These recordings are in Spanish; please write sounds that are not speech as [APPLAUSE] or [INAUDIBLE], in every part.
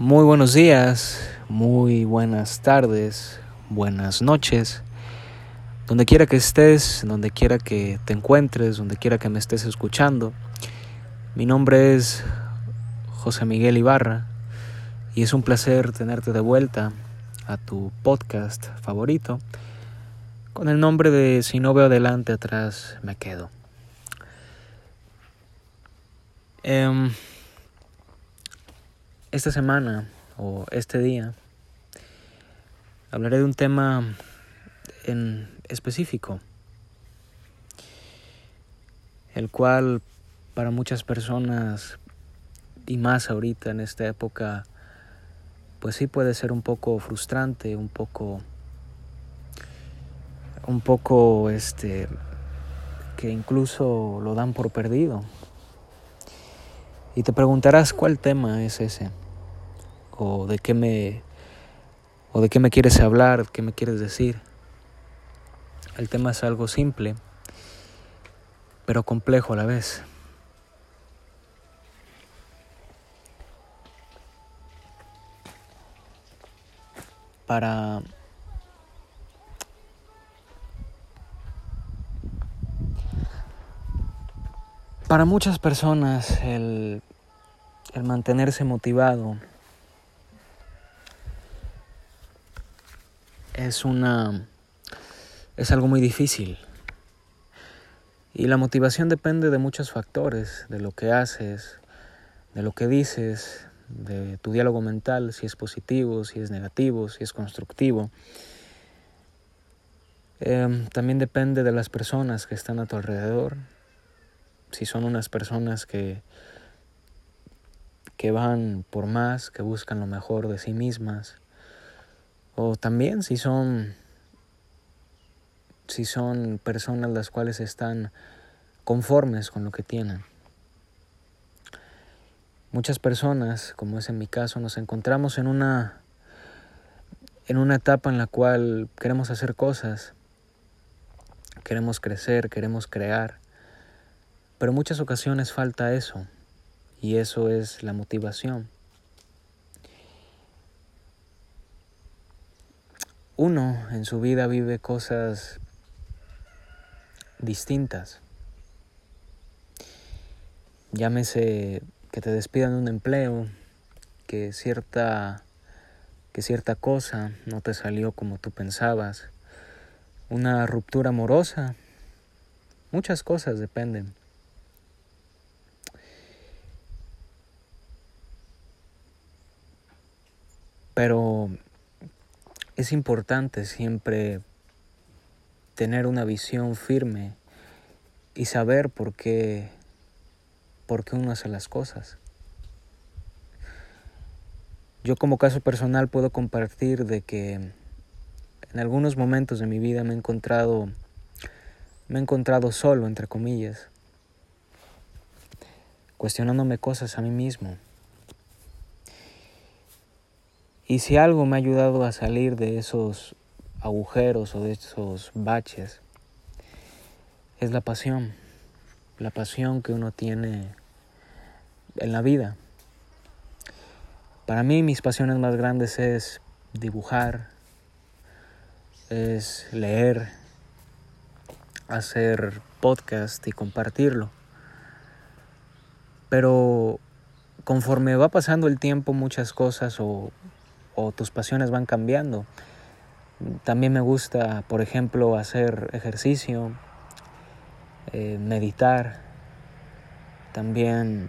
Muy buenos días, muy buenas tardes, buenas noches. Donde quiera que estés, donde quiera que te encuentres, donde quiera que me estés escuchando. Mi nombre es José Miguel Ibarra y es un placer tenerte de vuelta a tu podcast favorito con el nombre de Si no veo adelante, atrás me quedo. Eh, esta semana o este día hablaré de un tema en específico, el cual para muchas personas y más ahorita en esta época, pues sí puede ser un poco frustrante, un poco, un poco, este, que incluso lo dan por perdido. Y te preguntarás cuál tema es ese o de qué me o de qué me quieres hablar, qué me quieres decir. El tema es algo simple, pero complejo a la vez. Para para muchas personas el, el mantenerse motivado es una es algo muy difícil. Y la motivación depende de muchos factores, de lo que haces, de lo que dices, de tu diálogo mental, si es positivo, si es negativo, si es constructivo. Eh, también depende de las personas que están a tu alrededor, si son unas personas que, que van por más, que buscan lo mejor de sí mismas, o también si son si son personas las cuales están conformes con lo que tienen. Muchas personas, como es en mi caso, nos encontramos en una en una etapa en la cual queremos hacer cosas, queremos crecer, queremos crear, pero en muchas ocasiones falta eso, y eso es la motivación. Uno en su vida vive cosas distintas. Llámese que te despidan de un empleo, que cierta que cierta cosa no te salió como tú pensabas, una ruptura amorosa, muchas cosas dependen. Pero es importante siempre tener una visión firme y saber por qué, por qué uno hace las cosas. Yo como caso personal puedo compartir de que en algunos momentos de mi vida me he encontrado me he encontrado solo entre comillas cuestionándome cosas a mí mismo y si algo me ha ayudado a salir de esos agujeros o de esos baches, es la pasión, la pasión que uno tiene en la vida. Para mí mis pasiones más grandes es dibujar, es leer, hacer podcast y compartirlo. Pero conforme va pasando el tiempo muchas cosas o o tus pasiones van cambiando. También me gusta, por ejemplo, hacer ejercicio, eh, meditar, también,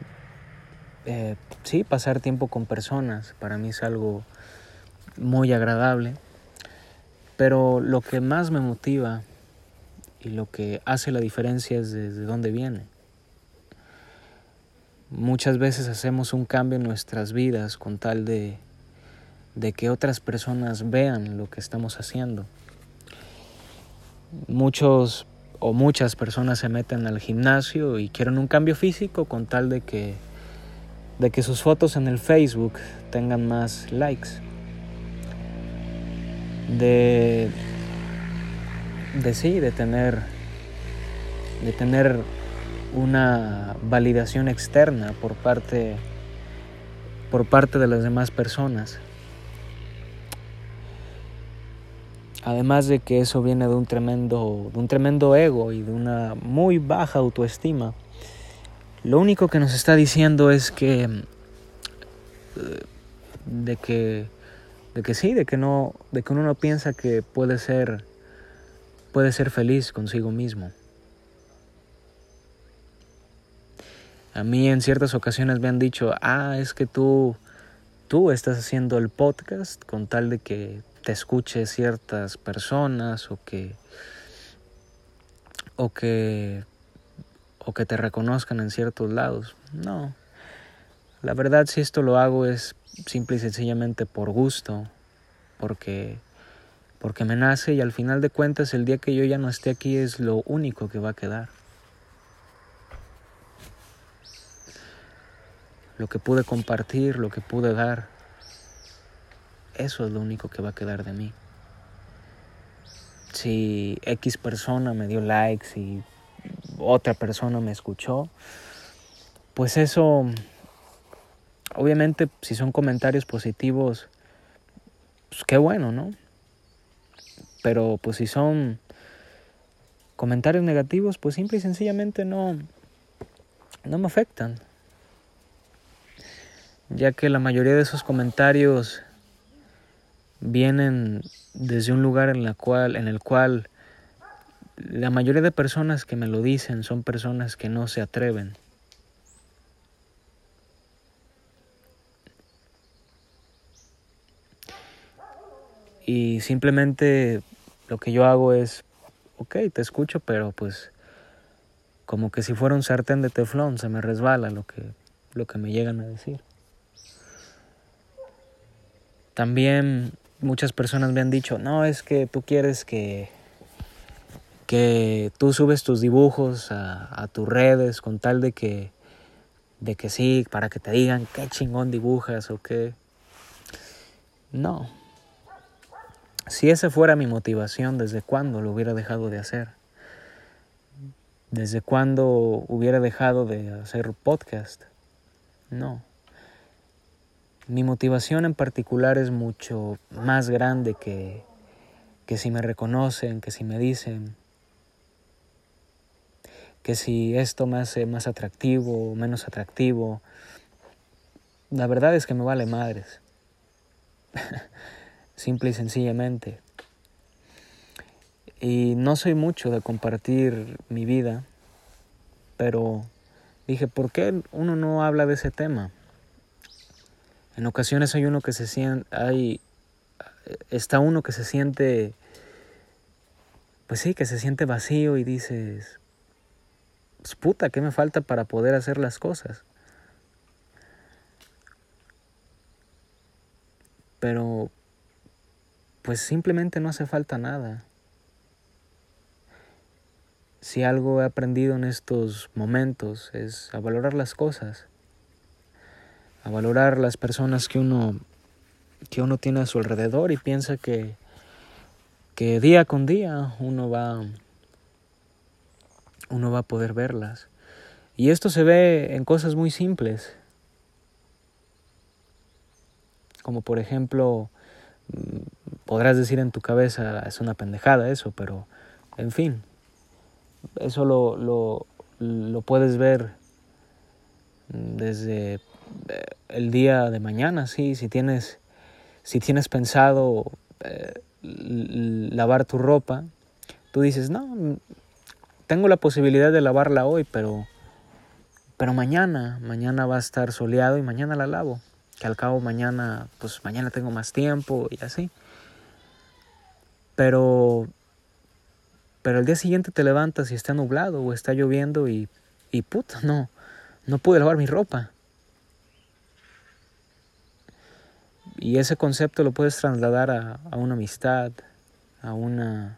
eh, sí, pasar tiempo con personas. Para mí es algo muy agradable. Pero lo que más me motiva y lo que hace la diferencia es desde dónde viene. Muchas veces hacemos un cambio en nuestras vidas con tal de de que otras personas vean lo que estamos haciendo. Muchos o muchas personas se meten al gimnasio y quieren un cambio físico con tal de que de que sus fotos en el Facebook tengan más likes. De de sí, de tener de tener una validación externa por parte por parte de las demás personas. Además de que eso viene de un tremendo, de un tremendo ego y de una muy baja autoestima, lo único que nos está diciendo es que eh, de que de que sí, de que no, de que uno no piensa que puede ser puede ser feliz consigo mismo. A mí en ciertas ocasiones me han dicho, ah, es que tú, tú estás haciendo el podcast con tal de que te escuche ciertas personas o que o que o que te reconozcan en ciertos lados. No. La verdad si esto lo hago es simple y sencillamente por gusto, porque porque me nace y al final de cuentas el día que yo ya no esté aquí es lo único que va a quedar. Lo que pude compartir, lo que pude dar, eso es lo único que va a quedar de mí. Si X persona me dio likes y otra persona me escuchó, pues eso, obviamente si son comentarios positivos, pues qué bueno, ¿no? Pero pues si son comentarios negativos, pues simple y sencillamente no, no me afectan. Ya que la mayoría de esos comentarios vienen desde un lugar en, la cual, en el cual la mayoría de personas que me lo dicen son personas que no se atreven. Y simplemente lo que yo hago es, ok, te escucho, pero pues como que si fuera un sartén de teflón, se me resbala lo que, lo que me llegan a decir. También muchas personas me han dicho, no, es que tú quieres que, que tú subes tus dibujos a, tus redes con tal de que, de que sí, para que te digan qué chingón dibujas o qué. No. Si esa fuera mi motivación, ¿desde cuándo lo hubiera dejado de hacer? ¿Desde cuándo hubiera dejado de hacer podcast? No. Mi motivación en particular es mucho más grande que, que si me reconocen, que si me dicen, que si esto me hace más atractivo o menos atractivo. La verdad es que me vale madres. [LAUGHS] Simple y sencillamente. Y no soy mucho de compartir mi vida, pero dije, ¿por qué uno no habla de ese tema? En ocasiones hay uno que se siente, hay, está uno que se siente, pues sí, que se siente vacío y dices, pues puta, ¿qué me falta para poder hacer las cosas? Pero, pues simplemente no hace falta nada. Si algo he aprendido en estos momentos es a valorar las cosas a valorar las personas que uno, que uno tiene a su alrededor y piensa que, que día con día uno va, uno va a poder verlas. Y esto se ve en cosas muy simples, como por ejemplo, mm, podrás decir en tu cabeza, es una pendejada eso, pero en fin, eso lo, lo, lo puedes ver desde eh, el día de mañana, sí, si tienes, si tienes pensado eh, lavar tu ropa, tú dices, no, tengo la posibilidad de lavarla hoy, pero, pero mañana, mañana va a estar soleado y mañana la lavo, que al cabo mañana, pues mañana tengo más tiempo y así. Pero, pero el día siguiente te levantas y está nublado o está lloviendo y, y puta, no, no pude lavar mi ropa. Y ese concepto lo puedes trasladar a, a una amistad, a una,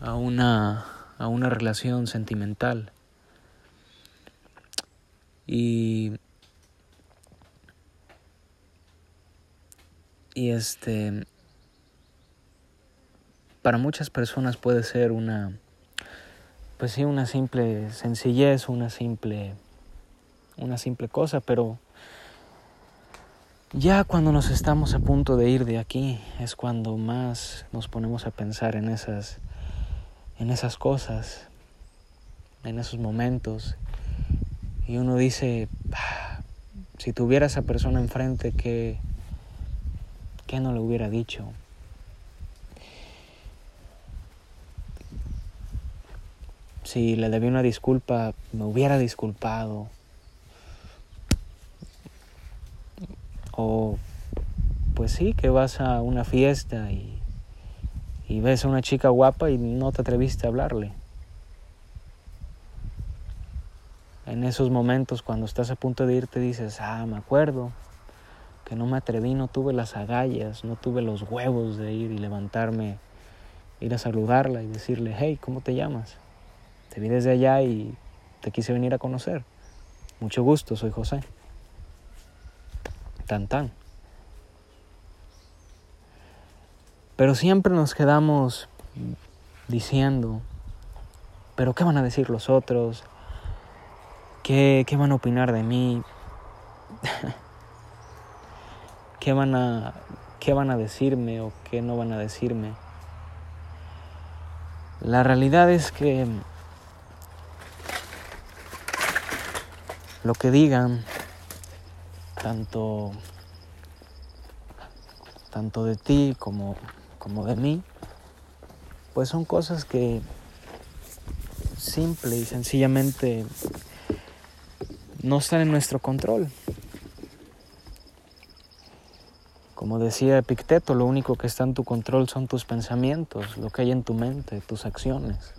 a una, a una relación sentimental. Y, y este, para muchas personas puede ser una, pues sí, una simple sencillez, una simple una simple cosa, pero ya cuando nos estamos a punto de ir de aquí es cuando más nos ponemos a pensar en esas en esas cosas, en esos momentos y uno dice, ah, si tuviera esa persona enfrente que qué no le hubiera dicho. Si le debía una disculpa, me hubiera disculpado. O pues sí, que vas a una fiesta y, y ves a una chica guapa y no te atreviste a hablarle. En esos momentos cuando estás a punto de irte dices, ah, me acuerdo que no me atreví, no tuve las agallas, no tuve los huevos de ir y levantarme, ir a saludarla y decirle, hey, ¿cómo te llamas? Te vi desde allá y te quise venir a conocer. Mucho gusto, soy José. Pero siempre nos quedamos diciendo, pero ¿qué van a decir los otros? ¿Qué, qué van a opinar de mí? [LAUGHS] ¿Qué van, a, ¿Qué van a decirme o qué no van a decirme? La realidad es que lo que digan tanto, tanto de ti como, como de mí, pues son cosas que simple y sencillamente no están en nuestro control. Como decía Epicteto, lo único que está en tu control son tus pensamientos, lo que hay en tu mente, tus acciones.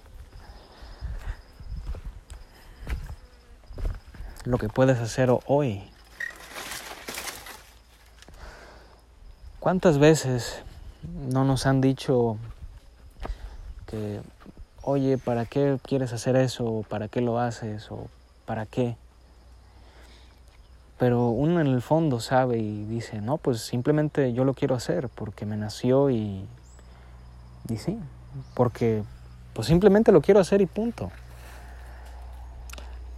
Lo que puedes hacer hoy ¿Cuántas veces no nos han dicho que, oye, ¿para qué quieres hacer eso? ¿Para qué lo haces? ¿O para qué? Pero uno en el fondo sabe y dice, no, pues simplemente yo lo quiero hacer porque me nació y, y sí, porque pues simplemente lo quiero hacer y punto.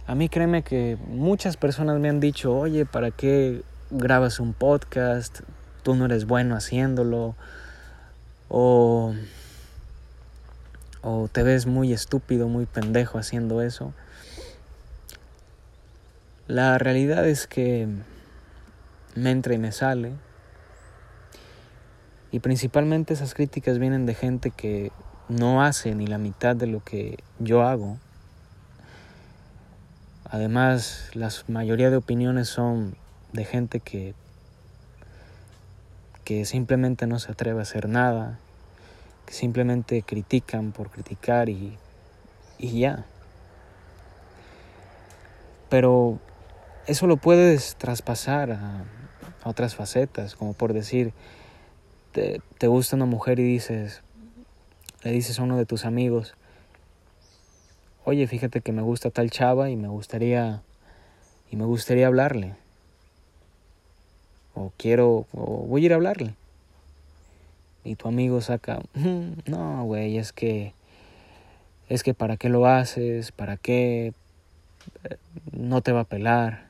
A mí créeme que muchas personas me han dicho, oye, ¿para qué grabas un podcast? Tú no eres bueno haciéndolo o, o te ves muy estúpido, muy pendejo haciendo eso. La realidad es que me entra y me sale. Y principalmente esas críticas vienen de gente que no hace ni la mitad de lo que yo hago. Además, la mayoría de opiniones son de gente que que simplemente no se atreve a hacer nada, que simplemente critican por criticar y, y ya. Pero eso lo puedes traspasar a, otras facetas, como por decir, te, te, gusta una mujer y dices, le dices a uno de tus amigos, oye, fíjate que me gusta tal chava y me gustaría, y me gustaría hablarle o quiero, o voy a ir a hablarle. Y tu amigo saca, mm, no, güey, es que, es que para qué lo haces, para qué no te va a pelar,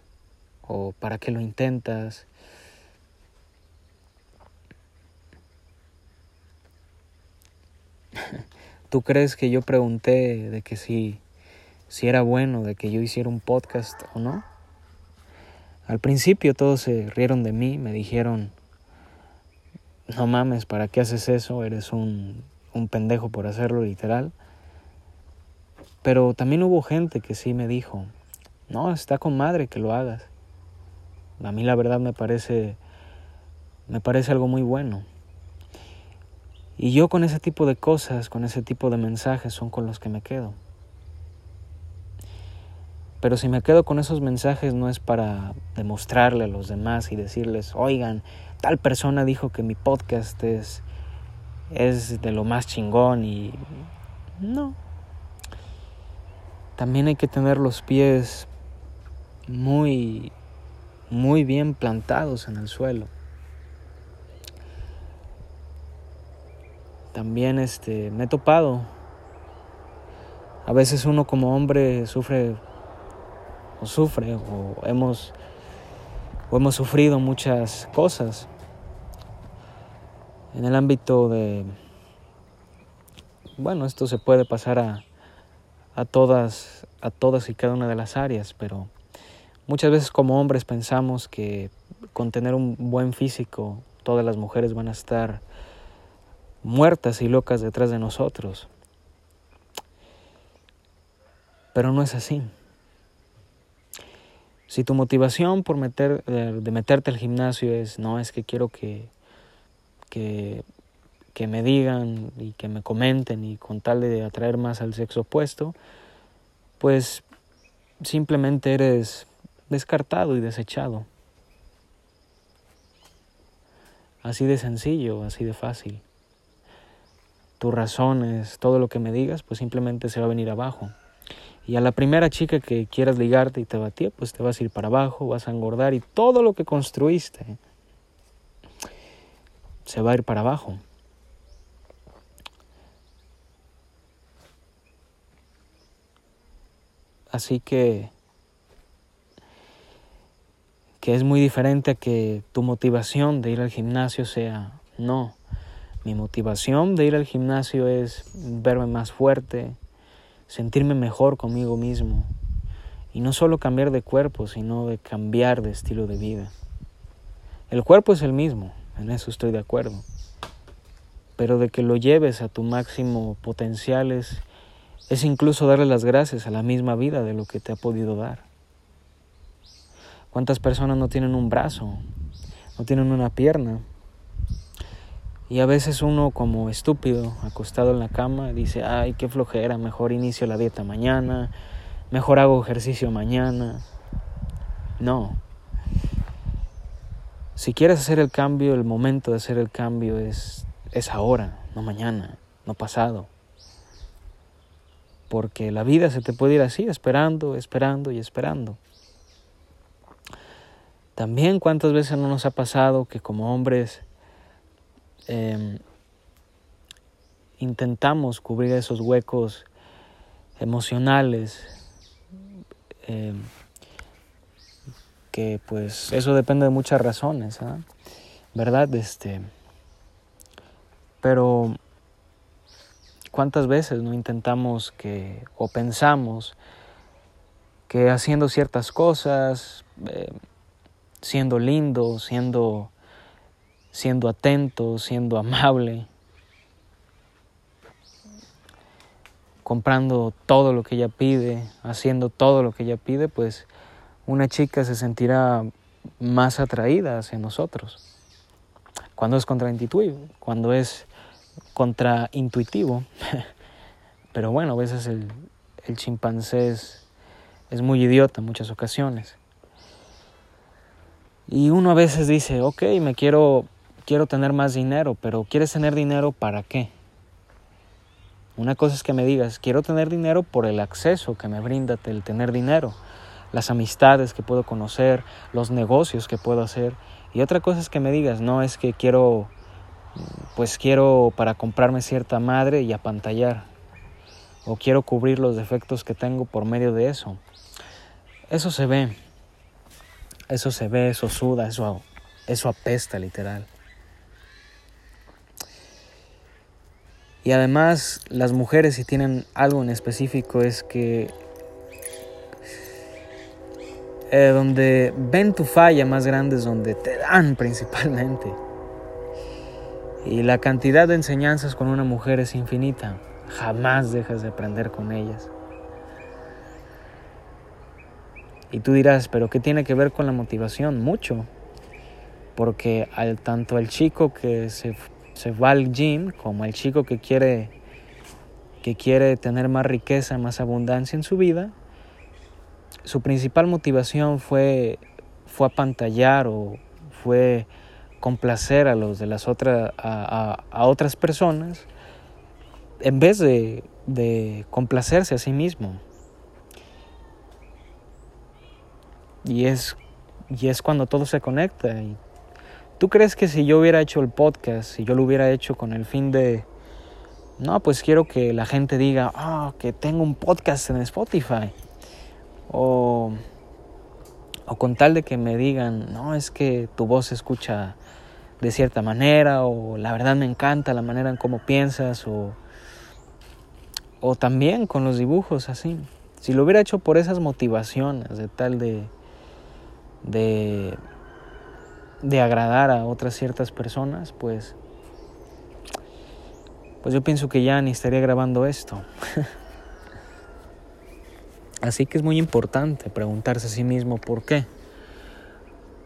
o para qué lo intentas. [LAUGHS] ¿Tú crees que yo pregunté de que si, si era bueno de que yo hiciera un podcast o no? Al principio todos se rieron de mí, me dijeron, no mames, ¿para qué haces eso? Eres un, un pendejo por hacerlo literal. Pero también hubo gente que sí me dijo, no, está con madre que lo hagas. A mí la verdad me parece, me parece algo muy bueno. Y yo con ese tipo de cosas, con ese tipo de mensajes son con los que me quedo. Pero si me quedo con esos mensajes no es para demostrarle a los demás y decirles, oigan, tal persona dijo que mi podcast es, es de lo más chingón y no. También hay que tener los pies muy, muy bien plantados en el suelo. También este, me he topado. A veces uno como hombre sufre sufre o hemos, o hemos sufrido muchas cosas en el ámbito de, bueno, esto se puede pasar a, a todas, a todas y cada una de las áreas, pero muchas veces como hombres pensamos que con tener un buen físico todas las mujeres van a estar muertas y locas detrás de nosotros. Pero no es así. Si tu motivación por meter, de meterte al gimnasio es, no, es que quiero que, que, que me digan y que me comenten y con tal de atraer más al sexo opuesto, pues simplemente eres descartado y desechado. Así de sencillo, así de fácil. Tus razones, todo lo que me digas, pues simplemente se va a venir abajo. Y a la primera chica que quieras ligarte y te batía, pues te vas a ir para abajo, vas a engordar y todo lo que construiste se va a ir para abajo. Así que que es muy diferente a que tu motivación de ir al gimnasio sea no. Mi motivación de ir al gimnasio es verme más fuerte, sentirme mejor conmigo mismo. Y no solo cambiar de cuerpo, sino de cambiar de estilo de vida. El cuerpo es el mismo, en eso estoy de acuerdo. Pero de que lo lleves a tu máximo potencial es, es incluso darle las gracias a la misma vida de lo que te ha podido dar. ¿Cuántas personas no tienen un brazo? No tienen una pierna. Y a veces uno como estúpido, acostado en la cama, dice, ay, qué flojera, mejor inicio la dieta mañana, mejor hago ejercicio mañana. No. Si quieres hacer el cambio, el momento de hacer el cambio es, es ahora, no mañana, no pasado. Porque la vida se te puede ir así, esperando, esperando y esperando. También cuántas veces no nos ha pasado que como hombres em, intentamos cubrir esos huecos emocionales, em, que pues eso depende de muchas razones, ¿ah? ¿verdad? Este, pero cuántas veces no intentamos que o pensamos que haciendo ciertas cosas em, siendo lindo, siendo, siendo atento, siendo amable, comprando todo lo que ella pide, haciendo todo lo que ella pide, pues una chica se sentirá más atraída hacia nosotros. Cuando es contraintuitivo, cuando es contraintuitivo. [LAUGHS] Pero bueno, a veces el, el chimpancé es, es muy idiota en muchas ocasiones. Y uno a veces dice, ok, me quiero, quiero tener más dinero, pero ¿quieres tener dinero para qué? Una cosa es que me digas, quiero tener dinero por el acceso que me brinda el tener dinero, las amistades que puedo conocer, los negocios que puedo hacer. Y otra cosa es que me digas, no es que quiero, pues quiero para comprarme cierta madre y apantallar. O quiero cubrir los defectos que tengo por medio de eso. Eso se ve. Eso se ve, eso suda, eso, eso apesta literal. Y además las mujeres si tienen algo en específico es que eh, donde ven tu falla más grande es donde te dan [LAUGHS] principalmente. Y la cantidad de enseñanzas con una mujer es infinita. Jamás dejas de aprender con ellas. Y tú dirás, pero ¿qué tiene que ver con la motivación? Mucho. Porque al, tanto el chico que se, se va al gym como el chico que quiere, que quiere tener más riqueza, más abundancia en su vida, su principal motivación fue, fue apantallar o fue complacer a los de las otras a, a, otras personas en vez de, de complacerse a sí mismo. Y es, y es cuando todo se conecta. Y ¿Tú crees que si yo hubiera hecho el podcast, si yo lo hubiera hecho con el fin de, no, pues quiero que la gente diga, ah, que tengo un podcast en Spotify. O o con tal de que me digan, no, es que tu voz se escucha de cierta manera, o la verdad me encanta la manera en cómo piensas, o, o también con los dibujos así. Si lo hubiera hecho por esas motivaciones, de tal de, de, de agradar a otras ciertas personas, pues, pues yo pienso que ya ni estaría grabando esto. [LAUGHS] Así que es muy importante preguntarse a sí mismo por qué.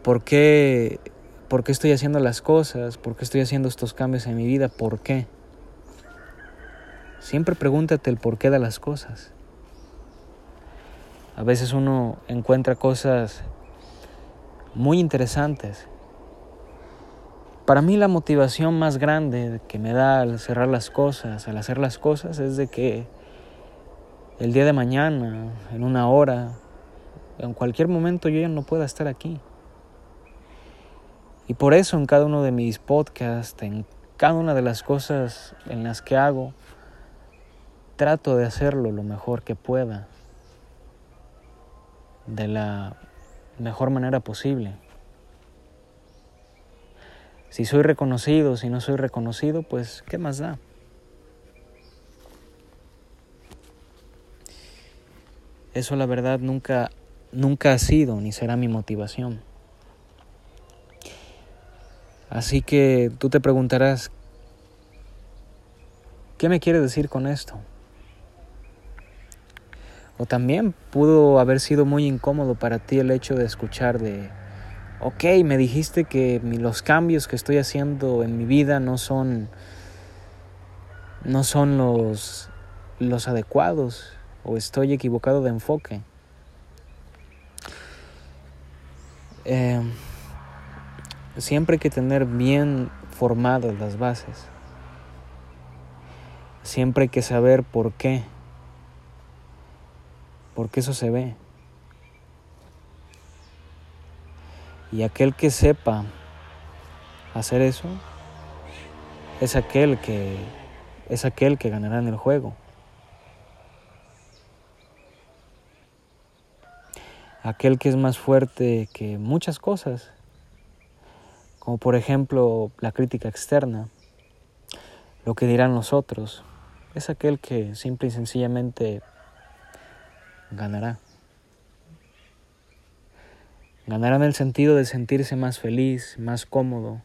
¿Por qué, por qué estoy haciendo las cosas? ¿Por qué estoy haciendo estos cambios en mi vida? ¿Por qué? Siempre pregúntate el porqué de las cosas. A veces uno encuentra cosas muy interesantes. Para mí la motivación más grande que me da al cerrar las cosas, al hacer las cosas, es de que el día de mañana, en una hora, en cualquier momento yo ya no pueda estar aquí. Y por eso en cada uno de mis podcasts, en cada una de las cosas en las que hago, trato de hacerlo lo mejor que pueda, de la mejor manera posible. Si soy reconocido, si no soy reconocido, pues ¿qué más da? Eso la verdad nunca, nunca ha sido ni será mi motivación. Así que tú te preguntarás, ¿qué me quiere decir con esto? O también pudo haber sido muy incómodo para ti el hecho de escuchar de, ok, me dijiste que los cambios que estoy haciendo en mi vida no son, no son los, los adecuados o estoy equivocado de enfoque. Eh, siempre hay que tener bien formadas las bases. Siempre hay que saber por qué. Porque eso se ve. Y aquel que sepa hacer eso es aquel que es aquel que ganará en el juego. aquel que es más fuerte que muchas cosas, como por ejemplo la crítica externa, lo que dirán los otros, es aquel que simple y sencillamente ganará. Ganará en el sentido de sentirse más feliz, más cómodo,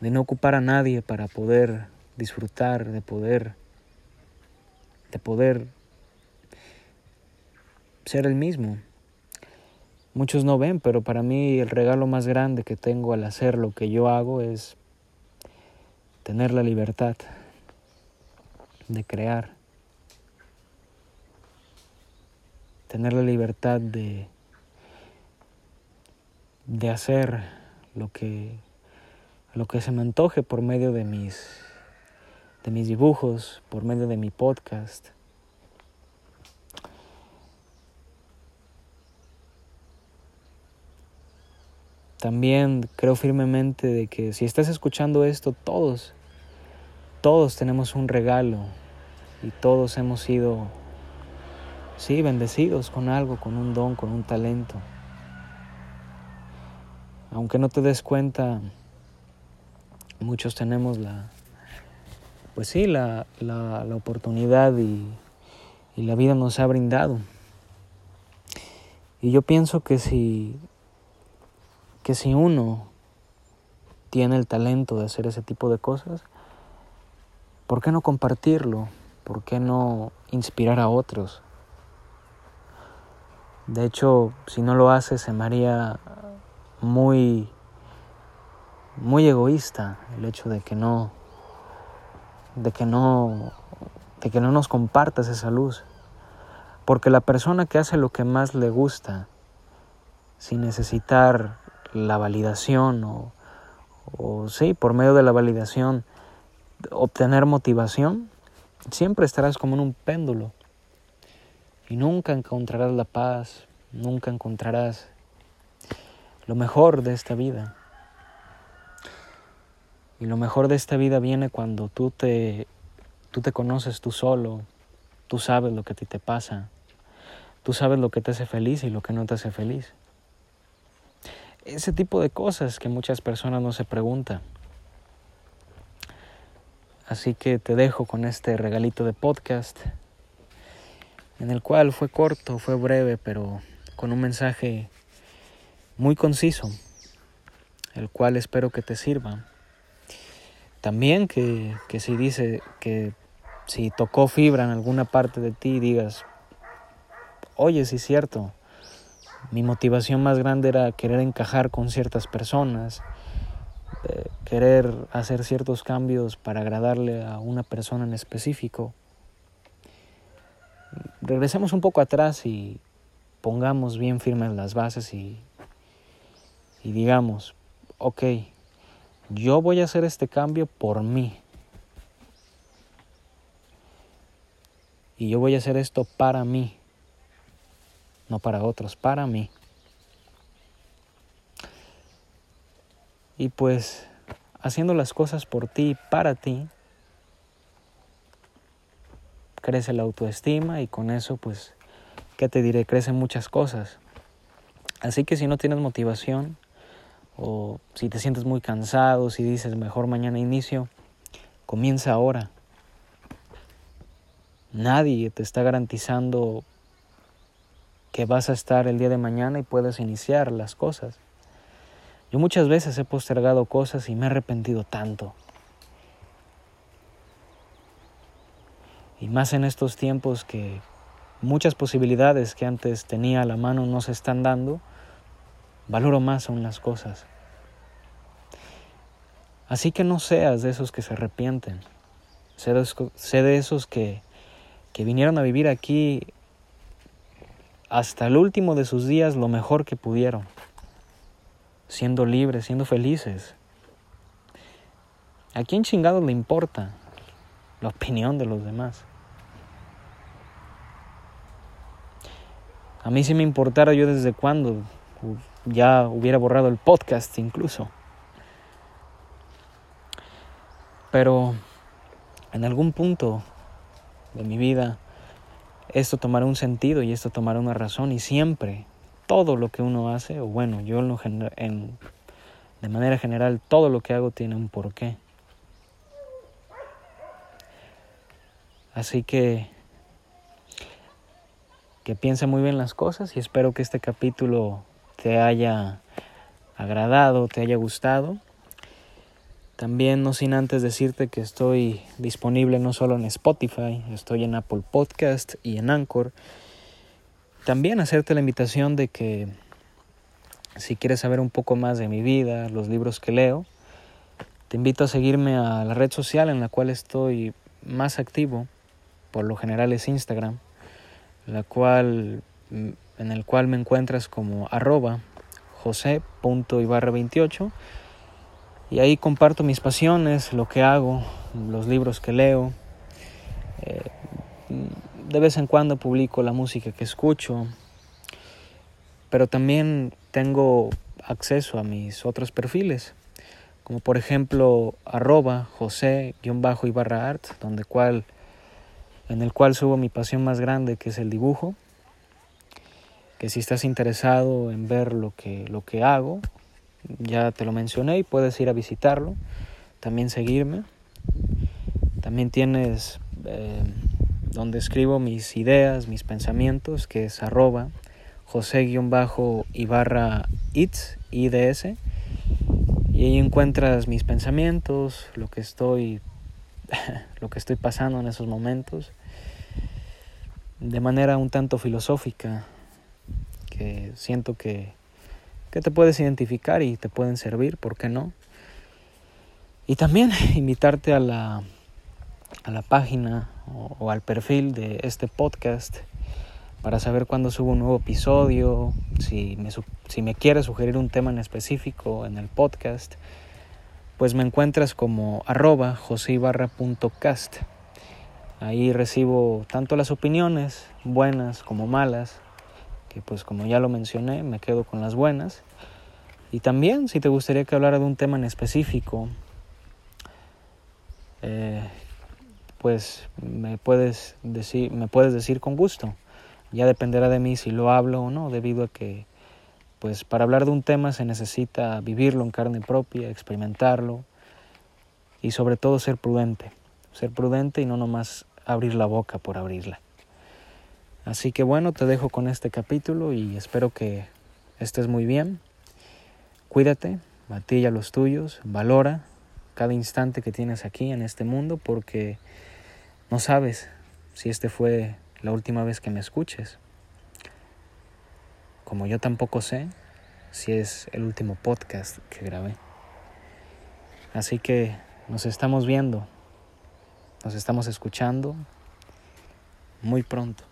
de no ocupar a nadie para poder disfrutar, de poder, de poder ser el mismo. Muchos no ven, pero para mí el regalo más grande que tengo al hacer lo que yo hago es tener la libertad de crear, tener la libertad de, de hacer lo que, lo que se me antoje por medio de mis, de mis dibujos, por medio de mi podcast. También creo firmemente de que si estás escuchando esto, todos, todos tenemos un regalo y todos hemos sido, sí, bendecidos con algo, con un don, con un talento. Aunque no te des cuenta, muchos tenemos la, pues sí, la, la, la oportunidad y, y la vida nos ha brindado. Y yo pienso que si que si uno tiene el talento de hacer ese tipo de cosas, ¿por qué no compartirlo? ¿Por qué no inspirar a otros? De hecho, si no lo hace, se me haría muy, muy egoísta el hecho de que no, de que no, de que no nos compartas esa luz. Porque la persona que hace lo que más le gusta, sin necesitar la validación o, o sí, por medio de la validación obtener motivación, siempre estarás como en un péndulo y nunca encontrarás la paz, nunca encontrarás lo mejor de esta vida. Y lo mejor de esta vida viene cuando tú te, tú te conoces tú solo, tú sabes lo que a ti te pasa, tú sabes lo que te hace feliz y lo que no te hace feliz. ese tipo de cosas que muchas personas no se preguntan. Así que te dejo con este regalito de podcast, en el cual fue corto, fue breve, pero con un mensaje muy conciso, el cual espero que te sirva. También que, que si dice que si tocó fibra en alguna parte de ti, digas, oye, sí es cierto, mi motivación más grande era querer encajar con ciertas personas, eh, querer hacer ciertos cambios para agradarle a una persona en específico. Regresemos un poco atrás y pongamos bien firmes las bases y, y digamos, ok, yo voy a hacer este cambio por mí. Y yo voy a hacer esto para mí, no para otros, para mí. Y pues haciendo las cosas por ti, para ti, crece la autoestima y con eso pues, ¿qué te diré? Crecen muchas cosas. Así que si no tienes motivación o si te sientes muy cansado, si dices mejor mañana inicio, comienza ahora. Nadie te está garantizando que vas a estar el día de mañana y puedes iniciar las cosas. Yo muchas veces he postergado cosas y me he arrepentido tanto. Y más en estos tiempos que muchas posibilidades que antes tenía a la mano no se están dando, valoro más aún las cosas. Así que no seas de esos que se arrepienten, sé de, esos que, que vinieron a vivir aquí hasta el último de sus días lo mejor que pudieron siendo libres, siendo felices. ¿A quién chingados le importa la opinión de los demás? A mí si me importara yo desde cuándo ya hubiera borrado el podcast incluso. Pero en algún punto de mi vida esto tomará un sentido y esto tomará una razón y siempre todo lo que uno hace, o bueno, yo en, de manera general, todo lo que hago tiene un porqué. Así que que piense muy bien las cosas y espero que este capítulo te haya agradado, te haya gustado. También no sin antes decirte que estoy disponible no solo en Spotify, estoy en Apple Podcast y en Anchor. También hacerte la invitación de que si quieres saber un poco más de mi vida, los libros que leo, te invito a seguirme a la red social en la cual estoy más activo, por lo general es Instagram, la cual, mm, en el cual me encuentras como arroba jose.ibarra28 y ahí comparto mis pasiones, lo que hago, los libros que leo. Eh, de vez en cuando publico la música que escucho, pero también tengo acceso a mis otros perfiles, como por ejemplo arroba josé-ibarra art, donde cual, en el cual subo mi pasión más grande que es el dibujo, que si estás interesado en ver lo que, lo que hago, ya te lo mencioné y puedes ir a visitarlo, también seguirme. También tienes eh, donde escribo mis ideas, mis pensamientos, que es arroba José-Ibarra IDS, IDS. Y ahí encuentras mis pensamientos, lo que estoy, [LAUGHS] lo que estoy pasando en esos momentos, de manera un tanto filosófica, que siento que, que te puedes identificar y te pueden servir, ¿por qué no? Y también [LAUGHS] invitarte a la a la página o, al perfil de este podcast para saber cuándo subo un nuevo episodio, si me, si me quieres sugerir un tema en específico en el podcast, pues me encuentras como arroba. Ahí recibo tanto las opiniones, buenas como malas, que pues como ya lo mencioné, me quedo con las buenas. Y también si te gustaría que hablara de un tema en específico, eh, pues me puedes decir, me puedes decir con gusto. Ya dependerá de mí si lo hablo o no, debido a que pues para hablar de un tema se necesita vivirlo en carne propia, experimentarlo y sobre todo ser prudente, ser prudente y no nomás abrir la boca por abrirla. Así que bueno, te dejo con este capítulo y espero que estés muy bien. Cuídate, a ti y a los tuyos, valora cada instante que tienes aquí en este mundo porque no sabes si este fue la última vez que me escuches. Como yo tampoco sé si es el último podcast que grabé. Así que nos estamos viendo, nos estamos escuchando muy pronto.